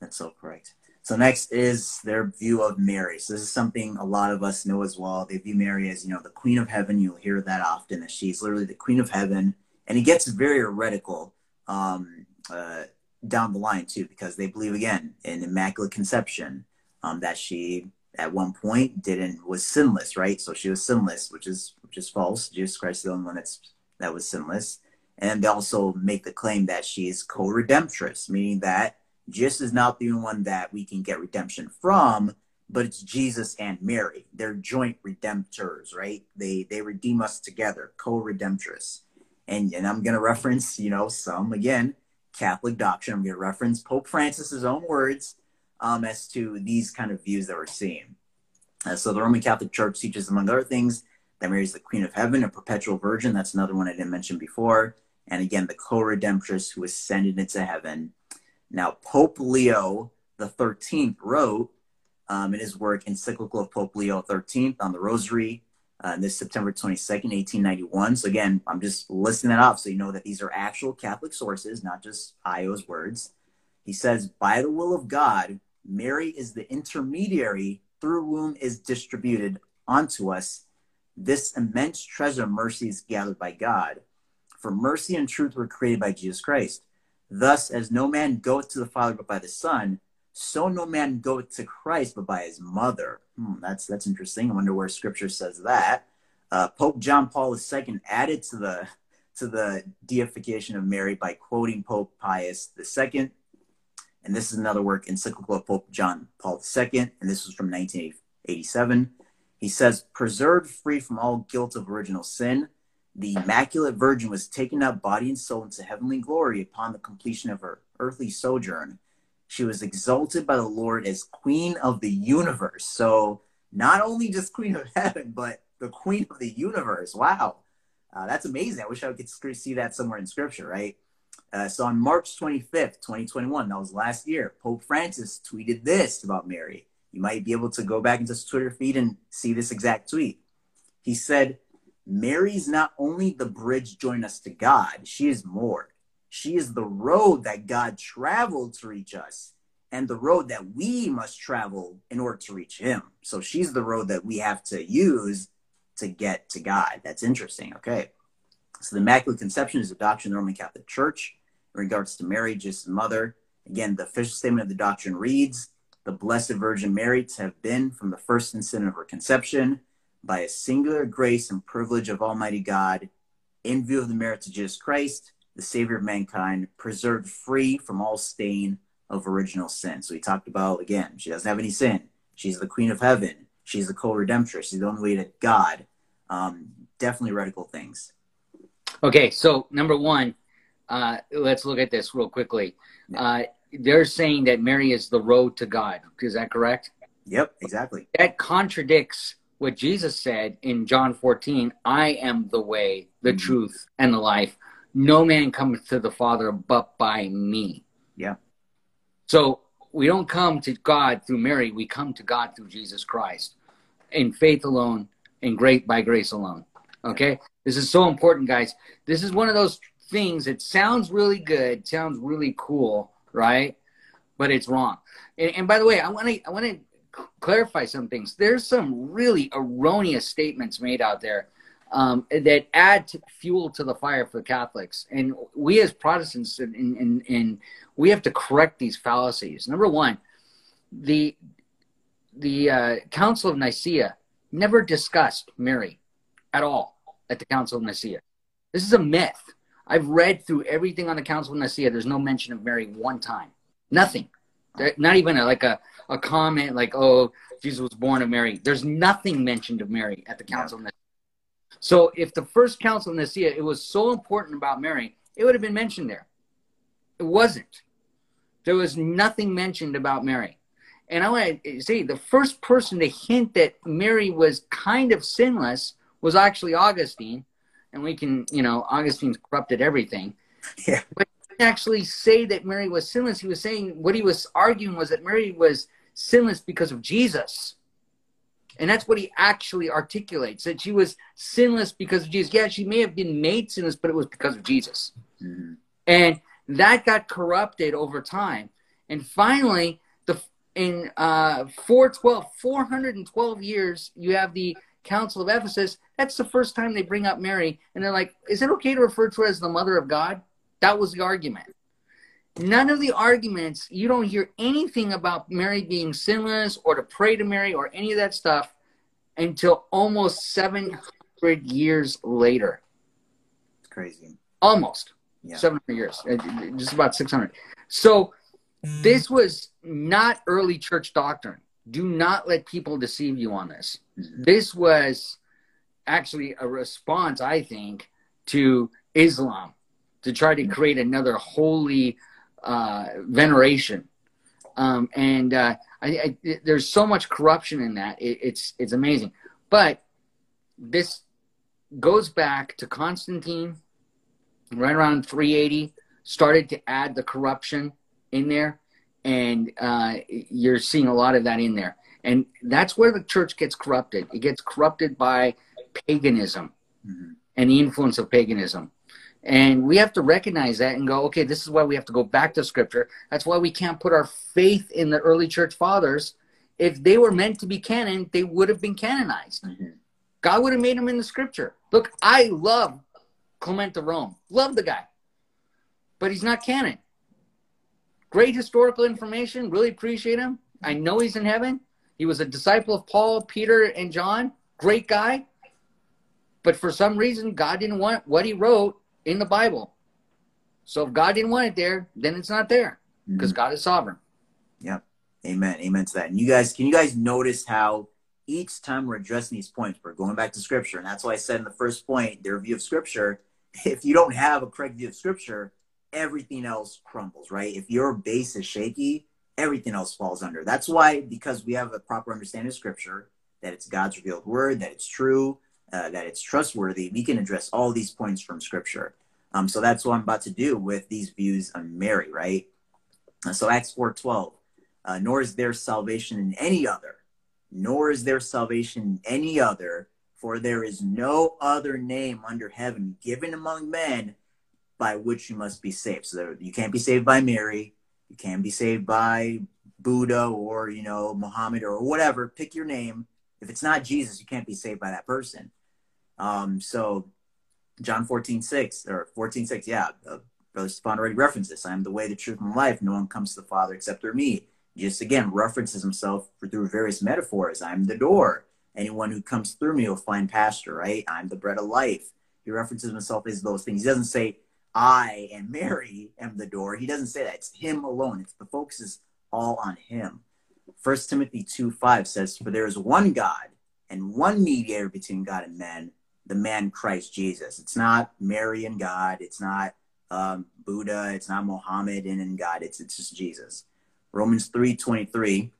That's so correct. So next is their view of Mary. So this is something a lot of us know as well. They view Mary as, you know, the queen of heaven. You'll hear that often that she's literally the queen of heaven. And it gets very heretical um, uh, down the line too, because they believe again in immaculate conception, um, that she at one point didn't was sinless, right? So she was sinless, which is which is false. Jesus Christ is the only one that's that was sinless. And they also make the claim that she is co-redemptress, meaning that Jesus is not the only one that we can get redemption from, but it's Jesus and Mary. They're joint redemptors, right? They they redeem us together, co-redemptress. And and I'm gonna reference, you know, some again Catholic doctrine. I'm gonna reference Pope Francis's own words um, as to these kind of views that we're seeing. Uh, so the Roman Catholic Church teaches, among other things, that Mary is the Queen of Heaven, a perpetual virgin. That's another one I didn't mention before. And again, the co-redemptress who ascended into heaven now, Pope Leo the Thirteenth wrote um, in his work Encyclical of Pope Leo Thirteenth on the Rosary uh, this September twenty second, eighteen ninety one. So again, I'm just listing that off so you know that these are actual Catholic sources, not just Io's words. He says, "By the will of God, Mary is the intermediary through whom is distributed unto us this immense treasure of mercies gathered by God. For mercy and truth were created by Jesus Christ." Thus, as no man goeth to the Father but by the Son, so no man goeth to Christ but by his mother. Hmm, that's that's interesting. I wonder where Scripture says that. Uh, Pope John Paul II added to the to the deification of Mary by quoting Pope Pius II, and this is another work, encyclical of Pope John Paul II, and this was from 1987. He says, "Preserved free from all guilt of original sin." the Immaculate Virgin was taken up body and soul into heavenly glory upon the completion of her earthly sojourn. She was exalted by the Lord as Queen of the universe. So, not only just Queen of heaven, but the Queen of the universe. Wow. Uh, that's amazing. I wish I could see that somewhere in scripture, right? Uh, so, on March 25th, 2021, that was last year, Pope Francis tweeted this about Mary. You might be able to go back into his Twitter feed and see this exact tweet. He said, Mary's not only the bridge join us to God, she is more. She is the road that God traveled to reach us and the road that we must travel in order to reach him. So she's the road that we have to use to get to God. That's interesting. Okay. So the Immaculate Conception is a doctrine of the Roman Catholic Church in regards to Mary, just mother. Again, the official statement of the doctrine reads, the Blessed Virgin Mary to have been from the first instant of her conception by a singular grace and privilege of Almighty God, in view of the merits of Jesus Christ, the Savior of mankind, preserved free from all stain of original sin. So he talked about, again, she doesn't have any sin. She's the Queen of Heaven. She's the co redemptress. She's the only way to God. Um, definitely radical things. Okay, so number one, uh, let's look at this real quickly. Uh, they're saying that Mary is the road to God. Is that correct? Yep, exactly. That contradicts what Jesus said in John 14 I am the way, the mm-hmm. truth, and the life. No man comes to the Father but by me. Yeah. So we don't come to God through Mary, we come to God through Jesus Christ in faith alone, in great by grace alone. Okay? This is so important, guys. This is one of those things it sounds really good, sounds really cool, right? But it's wrong. And, and by the way, I want to I want to clarify some things. There's some really erroneous statements made out there um, that add to fuel to the fire for Catholics, and we as Protestants, in, in, we have to correct these fallacies. Number one, the the uh, Council of Nicaea never discussed Mary at all at the Council of Nicaea. This is a myth. I've read through everything on the Council of Nicaea. There's no mention of Mary one time. Nothing. Not even a, like a a comment like, "Oh, Jesus was born of Mary." There's nothing mentioned of Mary at the Council yeah. of Nicaea. So, if the first Council of Nicaea it was so important about Mary, it would have been mentioned there. It wasn't. There was nothing mentioned about Mary. And I want to eh, say the first person to hint that Mary was kind of sinless was actually Augustine. And we can, you know, Augustine's corrupted everything. Yeah. But actually say that Mary was sinless. He was saying what he was arguing was that Mary was sinless because of Jesus. And that's what he actually articulates that she was sinless because of Jesus. Yeah, she may have been made sinless, but it was because of Jesus. Mm-hmm. And that got corrupted over time. And finally, the in uh, 412, 412 years, you have the Council of Ephesus. That's the first time they bring up Mary. And they're like, is it okay to refer to her as the mother of God? That was the argument. None of the arguments, you don't hear anything about Mary being sinless or to pray to Mary or any of that stuff until almost 700 years later. It's crazy. Almost yeah. 700 years, uh, just about 600. So this was not early church doctrine. Do not let people deceive you on this. Mm-hmm. This was actually a response, I think, to Islam to try to create another holy uh, veneration. Um, and uh, I, I, there's so much corruption in that. It, it's it's amazing. But this goes back to Constantine, right around 380. Started to add the corruption in there, and uh, you're seeing a lot of that in there. And that's where the church gets corrupted. It gets corrupted by paganism mm-hmm. and the influence of paganism. And we have to recognize that and go, okay, this is why we have to go back to scripture. That's why we can't put our faith in the early church fathers. If they were meant to be canon, they would have been canonized. Mm-hmm. God would have made them in the scripture. Look, I love Clement of Rome. Love the guy. But he's not canon. Great historical information. Really appreciate him. I know he's in heaven. He was a disciple of Paul, Peter, and John. Great guy. But for some reason, God didn't want what he wrote in the Bible. So if God didn't want it there, then it's not there because mm-hmm. God is sovereign. Yep. Amen. Amen to that. And you guys, can you guys notice how each time we're addressing these points, we're going back to scripture. And that's why I said in the first point, their view of scripture, if you don't have a correct view of scripture, everything else crumbles, right? If your base is shaky, everything else falls under. That's why, because we have a proper understanding of scripture, that it's God's revealed word, that it's true, uh, that it's trustworthy, we can address all these points from scripture. Um, so that's what I'm about to do with these views on Mary, right? Uh, so Acts 4.12, uh, nor is there salvation in any other, nor is there salvation in any other, for there is no other name under heaven given among men by which you must be saved. So there, you can't be saved by Mary. You can't be saved by Buddha or, you know, Muhammad or whatever. Pick your name. If it's not Jesus, you can't be saved by that person. Um, so John 14, 6 or 14, 6, yeah, uh, Brother Stefan already referenced this. I am the way, the truth, and life. No one comes to the Father except through me. Just again references himself through various metaphors. I'm the door. Anyone who comes through me will find pasture, right? I'm the bread of life. He references himself as those things. He doesn't say, I and Mary am the door. He doesn't say that. It's him alone. It's the focus is all on him. First Timothy 2 5 says, For there is one God and one mediator between God and men, the man Christ Jesus. It's not Mary and God. It's not um, Buddha. It's not Mohammed and, God. It's, it's just Jesus. Romans 3 23,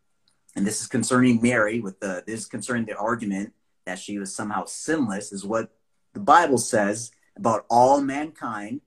and this is concerning Mary, with the this is concerning the argument that she was somehow sinless, is what the Bible says about all mankind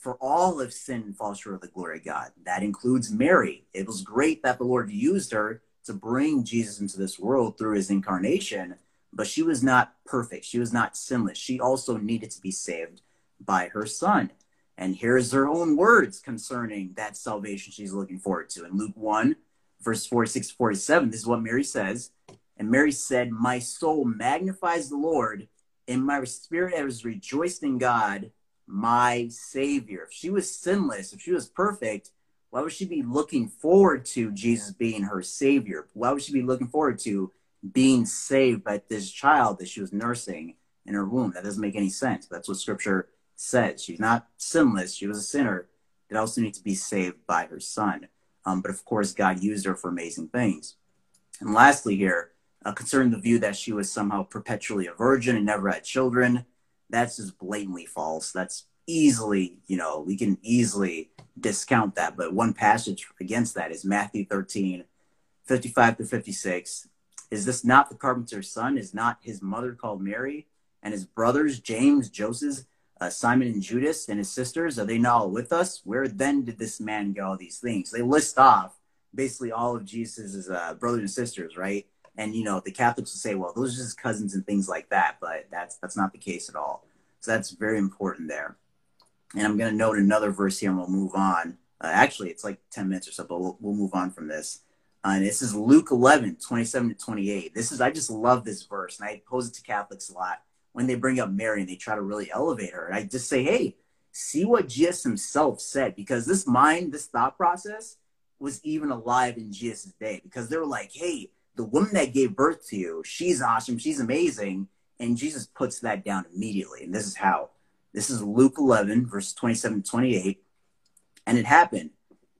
for all have sinned and fall short of the glory of God. That includes Mary. It was great that the Lord used her to bring Jesus into this world through his incarnation, but she was not perfect. She was not sinless. She also needed to be saved by her son. And here's her own words concerning that salvation she's looking forward to. In Luke 1, verse 46 47, this is what Mary says. And Mary said, My soul magnifies the Lord, and my spirit has rejoiced in God my Savior. If she was sinless, if she was perfect, why would she be looking forward to Jesus being her Savior? Why would she be looking forward to being saved by this child that she was nursing in her womb? That doesn't make any sense. That's what Scripture says. She's not sinless, she was a sinner that also needs to be saved by her son. Um, but of course, God used her for amazing things. And lastly, here, uh, concerning the view that she was somehow perpetually a virgin and never had children, that's just blatantly false. That's easily, you know, we can easily discount that. But one passage against that is Matthew 13, 55 to 56. Is this not the carpenter's son? Is not his mother called Mary? And his brothers, James, Joseph, uh, Simon, and Judas, and his sisters, are they not all with us? Where then did this man get all these things? They list off basically all of Jesus's uh, brothers and sisters, right? And you know, the Catholics will say, well, those are just cousins and things like that, but that's that's not the case at all. So that's very important there. And I'm going to note another verse here, and we'll move on. Uh, actually, it's like 10 minutes or so, but we'll, we'll move on from this. Uh, and this is Luke 11, 27 to 28. This is, I just love this verse. And I pose it to Catholics a lot when they bring up Mary and they try to really elevate her. And I just say, hey, see what Jesus himself said, because this mind, this thought process was even alive in Jesus' day, because they were like, hey, the woman that gave birth to you, she's awesome, she's amazing. And Jesus puts that down immediately. And this is how. This is Luke 11, verse 27 to 28. And it happened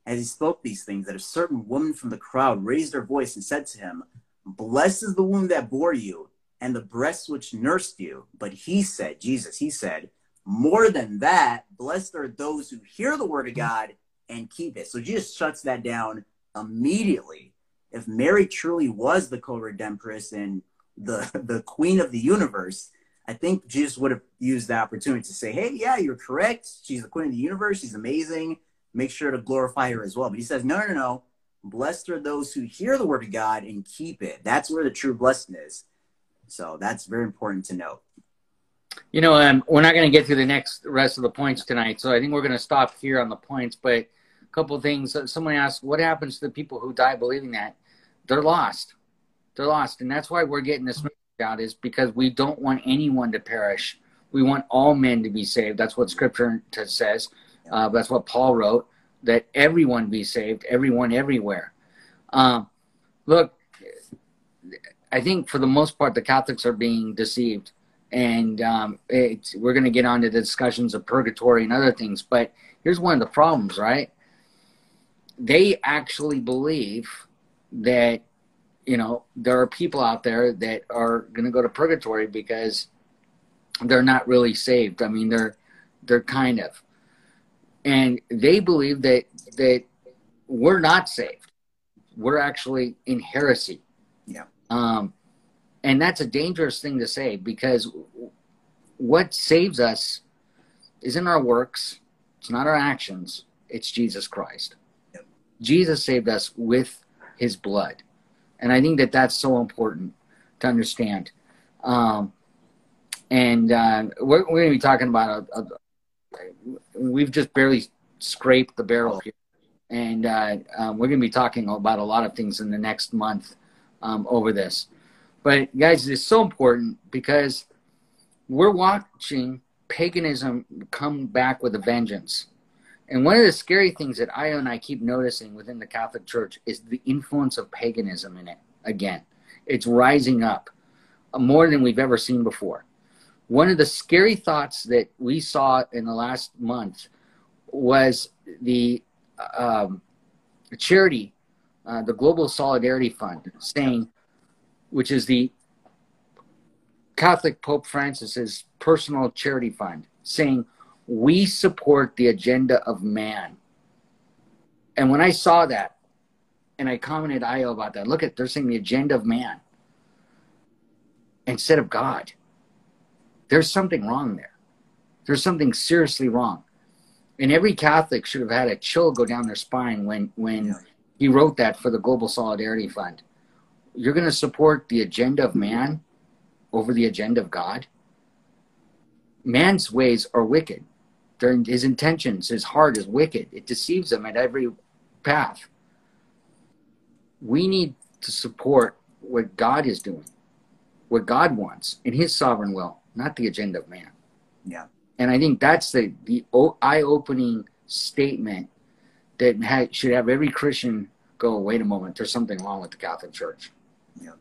as he spoke these things that a certain woman from the crowd raised her voice and said to him, Blessed is the womb that bore you and the breasts which nursed you. But he said, Jesus, he said, More than that, blessed are those who hear the word of God and keep it. So Jesus shuts that down immediately if Mary truly was the co-redemptress and the the queen of the universe, I think Jesus would have used the opportunity to say, "Hey, yeah, you're correct. She's the queen of the universe. She's amazing. Make sure to glorify her as well." But he says, "No, no, no. Blessed are those who hear the word of God and keep it. That's where the true blessing is." So that's very important to note. You know, um, we're not going to get through the next rest of the points tonight, so I think we're going to stop here on the points. But a couple of things. Someone asked, "What happens to the people who die believing that?" They're lost. They're lost, and that's why we're getting this out. Is because we don't want anyone to perish. We want all men to be saved. That's what Scripture says. Uh, that's what Paul wrote. that everyone be saved, everyone everywhere. Um, look, I think for the most part, the Catholics are being deceived. And um, we're going to get on to the discussions of purgatory and other things. But here's one of the problems, right? They actually believe that, you know, there are people out there that are going to go to purgatory because they're not really saved. I mean, they're they're kind of, and they believe that that we're not saved. We're actually in heresy. Yeah. Um, and that's a dangerous thing to say because what saves us isn't our works, it's not our actions, it's Jesus Christ. Yep. Jesus saved us with his blood. And I think that that's so important to understand. Um, and uh, we're, we're going to be talking about a, a, we've just barely scraped the barrel here. And uh, um, we're going to be talking about a lot of things in the next month um, over this. But guys, it's so important because we're watching paganism come back with a vengeance. And one of the scary things that I and I keep noticing within the Catholic Church is the influence of paganism in it. Again, it's rising up more than we've ever seen before. One of the scary thoughts that we saw in the last month was the um, charity, uh, the Global Solidarity Fund, saying which is the Catholic Pope Francis's personal charity fund, saying, We support the agenda of man. And when I saw that, and I commented IO about that, look at they're saying the agenda of man instead of God. There's something wrong there. There's something seriously wrong. And every Catholic should have had a chill go down their spine when when he wrote that for the Global Solidarity Fund you're going to support the agenda of man over the agenda of God? Man's ways are wicked. his intentions, his heart is wicked. It deceives him at every path. We need to support what God is doing, what God wants in his sovereign will, not the agenda of man. Yeah. And I think that's the, the eye opening statement that ha- should have every Christian go, wait a moment, there's something wrong with the Catholic Church. Yeah,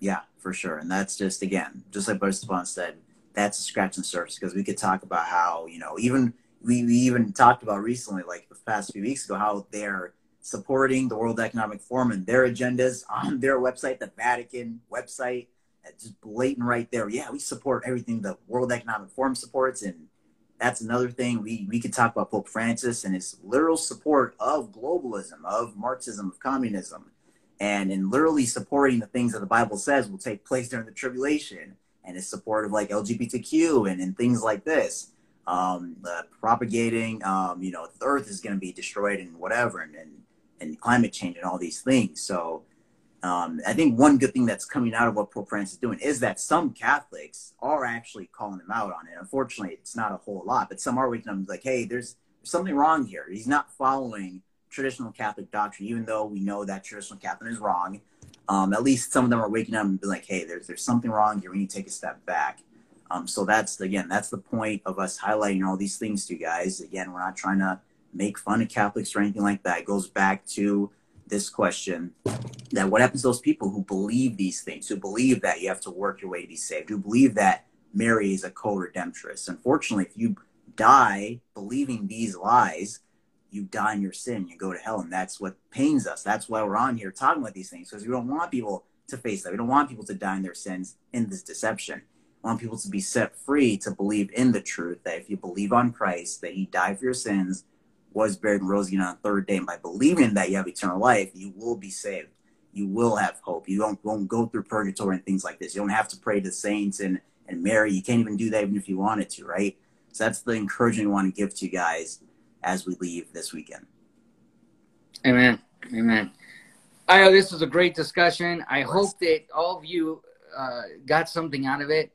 yeah, for sure. And that's just again, just like Brother Stefan said, that's a scratch and surface because we could talk about how you know even we, we even talked about recently, like the past few weeks ago, how they're supporting the World Economic Forum and their agendas on their website, the Vatican website. Just blatant right there. Yeah, we support everything the World Economic Forum supports, and that's another thing. We we could talk about Pope Francis and his literal support of globalism, of Marxism, of communism, and in literally supporting the things that the Bible says will take place during the tribulation and his support of like LGBTQ and, and things like this. Um, uh, propagating, um, you know, the earth is going to be destroyed and whatever, and, and, and climate change and all these things. So um, I think one good thing that's coming out of what Pope Francis is doing is that some Catholics are actually calling him out on it. Unfortunately, it's not a whole lot, but some are waking up like, hey, there's, something wrong here. He's not following traditional Catholic doctrine, even though we know that traditional Catholic is wrong. Um, at least some of them are waking up and being like, hey, there's there's something wrong here. We need to take a step back. Um, so that's again, that's the point of us highlighting all these things to you guys. Again, we're not trying to make fun of Catholics or anything like that. It goes back to this question that what happens to those people who believe these things, who believe that you have to work your way to be saved, who believe that Mary is a co-redemptress. Unfortunately, if you die believing these lies, you die in your sin, you go to hell. And that's what pains us. That's why we're on here talking about these things because we don't want people to face that. We don't want people to die in their sins in this deception. We want people to be set free to believe in the truth that if you believe on Christ, that he died for your sins, was buried and rose again on the third day, and by believing that you have eternal life, you will be saved. You will have hope. You don't, won't go through purgatory and things like this. You don't have to pray to saints and, and Mary. You can't even do that even if you wanted to, right? So that's the encouragement I want to give to you guys as we leave this weekend. Amen. Amen. I know this was a great discussion. I hope that all of you uh, got something out of it.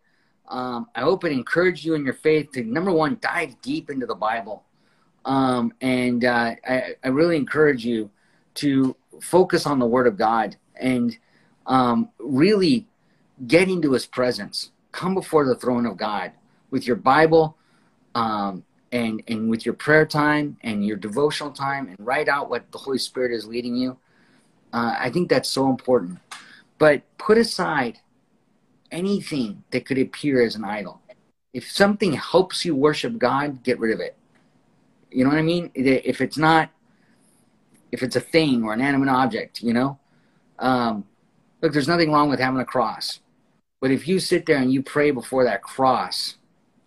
Um, I hope it encouraged you in your faith to number one, dive deep into the Bible. Um, and uh, I, I, really encourage you to focus on the Word of God and um, really get into His presence. Come before the throne of God with your Bible um, and and with your prayer time and your devotional time and write out what the Holy Spirit is leading you. Uh, I think that's so important. But put aside anything that could appear as an idol. If something helps you worship God, get rid of it. You know what I mean? If it's not, if it's a thing or an animate object, you know, um, look, there's nothing wrong with having a cross. But if you sit there and you pray before that cross,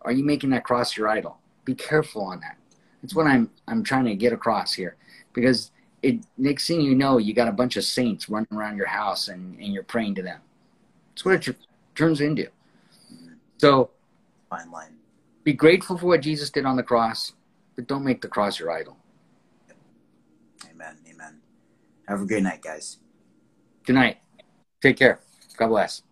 are you making that cross your idol? Be careful on that. That's what I'm I'm trying to get across here, because it next thing you know, you got a bunch of saints running around your house and, and you're praying to them. That's what it turns into. So, fine line. Be grateful for what Jesus did on the cross, but don't make the cross your idol. Amen. Amen. Have a great night, guys. Good night. Take care. God bless.